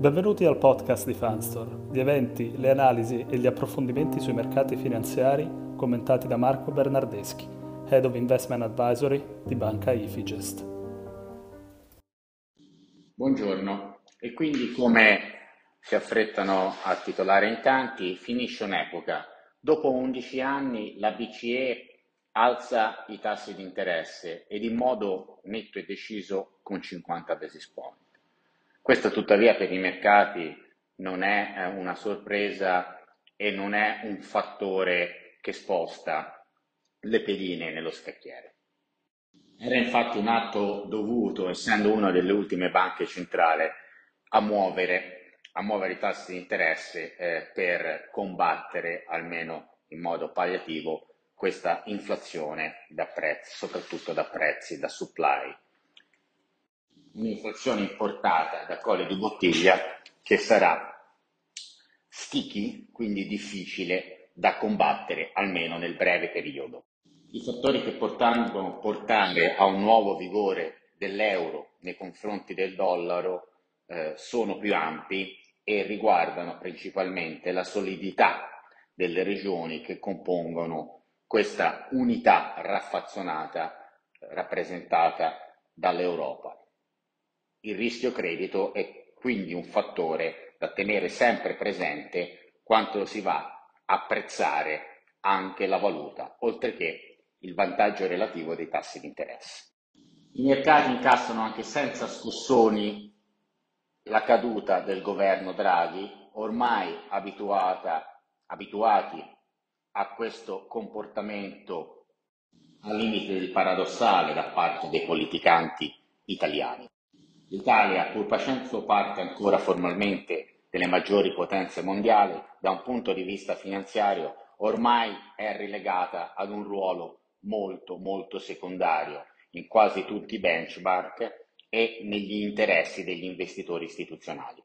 Benvenuti al podcast di Fanstore, gli eventi, le analisi e gli approfondimenti sui mercati finanziari commentati da Marco Bernardeschi, Head of Investment Advisory di Banca Ifigest. Buongiorno, e quindi come si affrettano a titolare in tanti, finisce un'epoca. Dopo 11 anni la BCE alza i tassi di interesse ed in modo netto e deciso con 50 basis point. Questo tuttavia per i mercati non è eh, una sorpresa e non è un fattore che sposta le pedine nello scacchiere. Era infatti un atto dovuto, essendo una delle ultime banche centrali, a muovere, a muovere i tassi di interesse eh, per combattere, almeno in modo palliativo, questa inflazione da prezzi, soprattutto da prezzi, da supply un'inflazione importata da colle di bottiglia che sarà sticky, quindi difficile da combattere almeno nel breve periodo. I fattori che potranno portare a un nuovo vigore dell'euro nei confronti del dollaro eh, sono più ampi e riguardano principalmente la solidità delle regioni che compongono questa unità raffazzonata rappresentata dall'Europa. Il rischio credito è quindi un fattore da tenere sempre presente quando si va a prezzare anche la valuta, oltre che il vantaggio relativo dei tassi di interesse. I mercati incassano anche senza scossoni la caduta del governo Draghi, ormai abituata, abituati a questo comportamento al limite del paradossale da parte dei politicanti italiani. L'Italia, pur facendo parte ancora formalmente delle maggiori potenze mondiali, da un punto di vista finanziario ormai è relegata ad un ruolo molto molto secondario in quasi tutti i benchmark e negli interessi degli investitori istituzionali.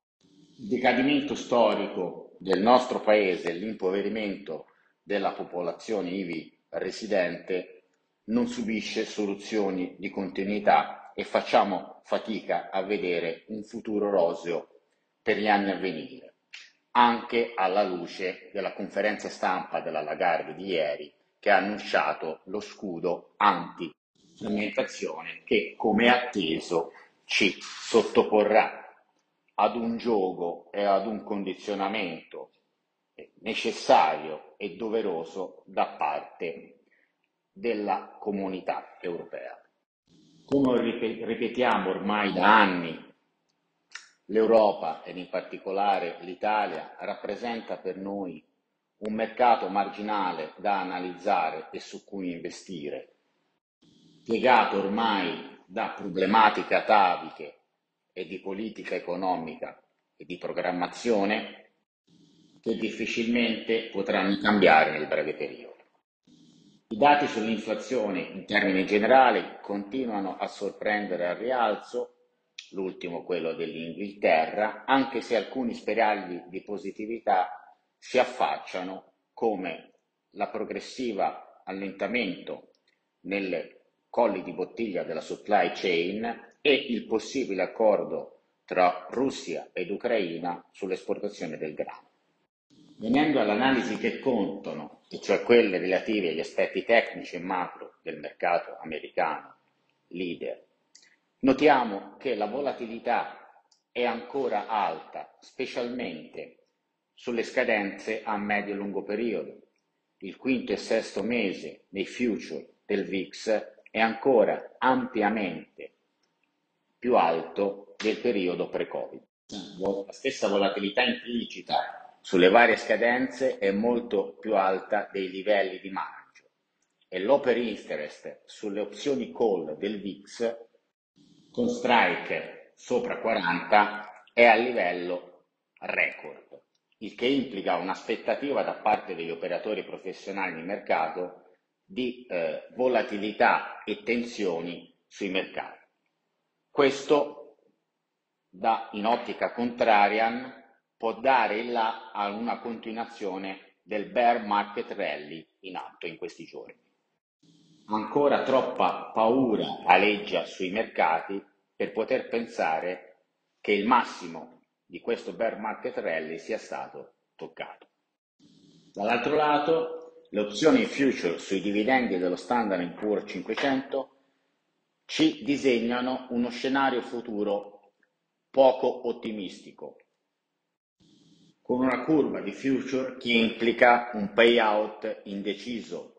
Il decadimento storico del nostro paese, l'impoverimento della popolazione ivi residente non subisce soluzioni di continuità e facciamo fatica a vedere un futuro roseo per gli anni a venire, anche alla luce della conferenza stampa della Lagarde di ieri che ha annunciato lo scudo anti-frammentazione che, come atteso, ci sottoporrà ad un gioco e ad un condizionamento necessario e doveroso da parte della comunità europea. Come ripetiamo ormai da anni, l'Europa ed in particolare l'Italia rappresenta per noi un mercato marginale da analizzare e su cui investire, piegato ormai da problematiche ataviche e di politica economica e di programmazione che difficilmente potranno cambiare nel breve periodo. I dati sull'inflazione in termini generali continuano a sorprendere al rialzo, l'ultimo quello dell'Inghilterra, anche se alcuni spiragli di positività si affacciano come la progressiva allentamento nelle colli di bottiglia della supply chain e il possibile accordo tra Russia ed Ucraina sull'esportazione del grano. Venendo all'analisi che contano, e cioè quelle relative agli aspetti tecnici e macro del mercato americano, leader, notiamo che la volatilità è ancora alta, specialmente sulle scadenze a medio e lungo periodo. Il quinto e sesto mese dei future del VIX è ancora ampiamente più alto del periodo pre-Covid. La stessa volatilità implicita sulle varie scadenze è molto più alta dei livelli di margine e l'open interest sulle opzioni call del VIX con strike sopra 40 è a livello record, il che implica un'aspettativa da parte degli operatori professionali di mercato di eh, volatilità e tensioni sui mercati. Questo da in ottica contrarian può dare il là a una continuazione del bear market rally in atto in questi giorni. Ancora troppa paura aleggia sui mercati per poter pensare che il massimo di questo bear market rally sia stato toccato. Dall'altro lato, le opzioni future sui dividendi dello Standard Poor's 500 ci disegnano uno scenario futuro poco ottimistico, con una curva di future che implica un payout indeciso,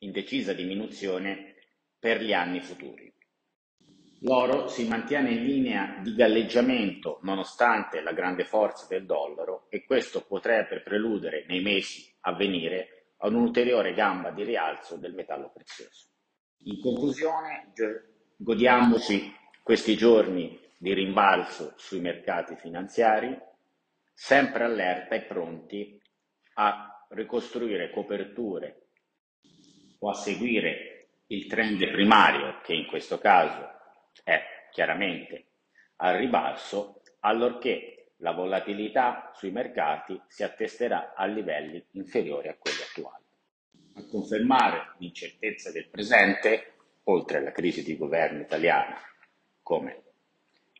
indecisa diminuzione per gli anni futuri. L'oro si mantiene in linea di galleggiamento nonostante la grande forza del dollaro e questo potrebbe preludere nei mesi a venire ad un'ulteriore gamba di rialzo del metallo prezioso. In conclusione, godiamoci questi giorni di rimbalzo sui mercati finanziari, sempre allerta e pronti a ricostruire coperture o a seguire il trend primario che in questo caso è chiaramente al ribasso allorché la volatilità sui mercati si attesterà a livelli inferiori a quelli attuali. A confermare l'incertezza del presente, oltre alla crisi di governo italiana, come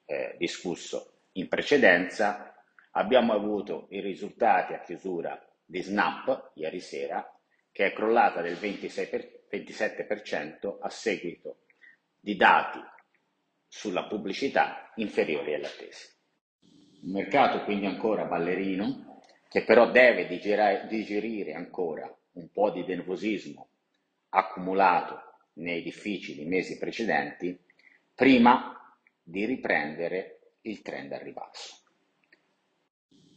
eh, discusso in precedenza, abbiamo avuto i risultati a chiusura di Snap ieri sera, che è crollata del 26 per, 27% a seguito di dati sulla pubblicità inferiori alle attese. Un mercato quindi ancora ballerino, che però deve digerire, digerire ancora un po' di nervosismo accumulato nei difficili mesi precedenti, prima di riprendere il trend al ribasso.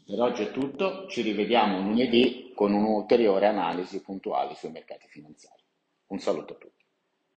Per oggi è tutto, ci rivediamo lunedì con un'ulteriore analisi puntuale sui mercati finanziari. Un saluto a tutti.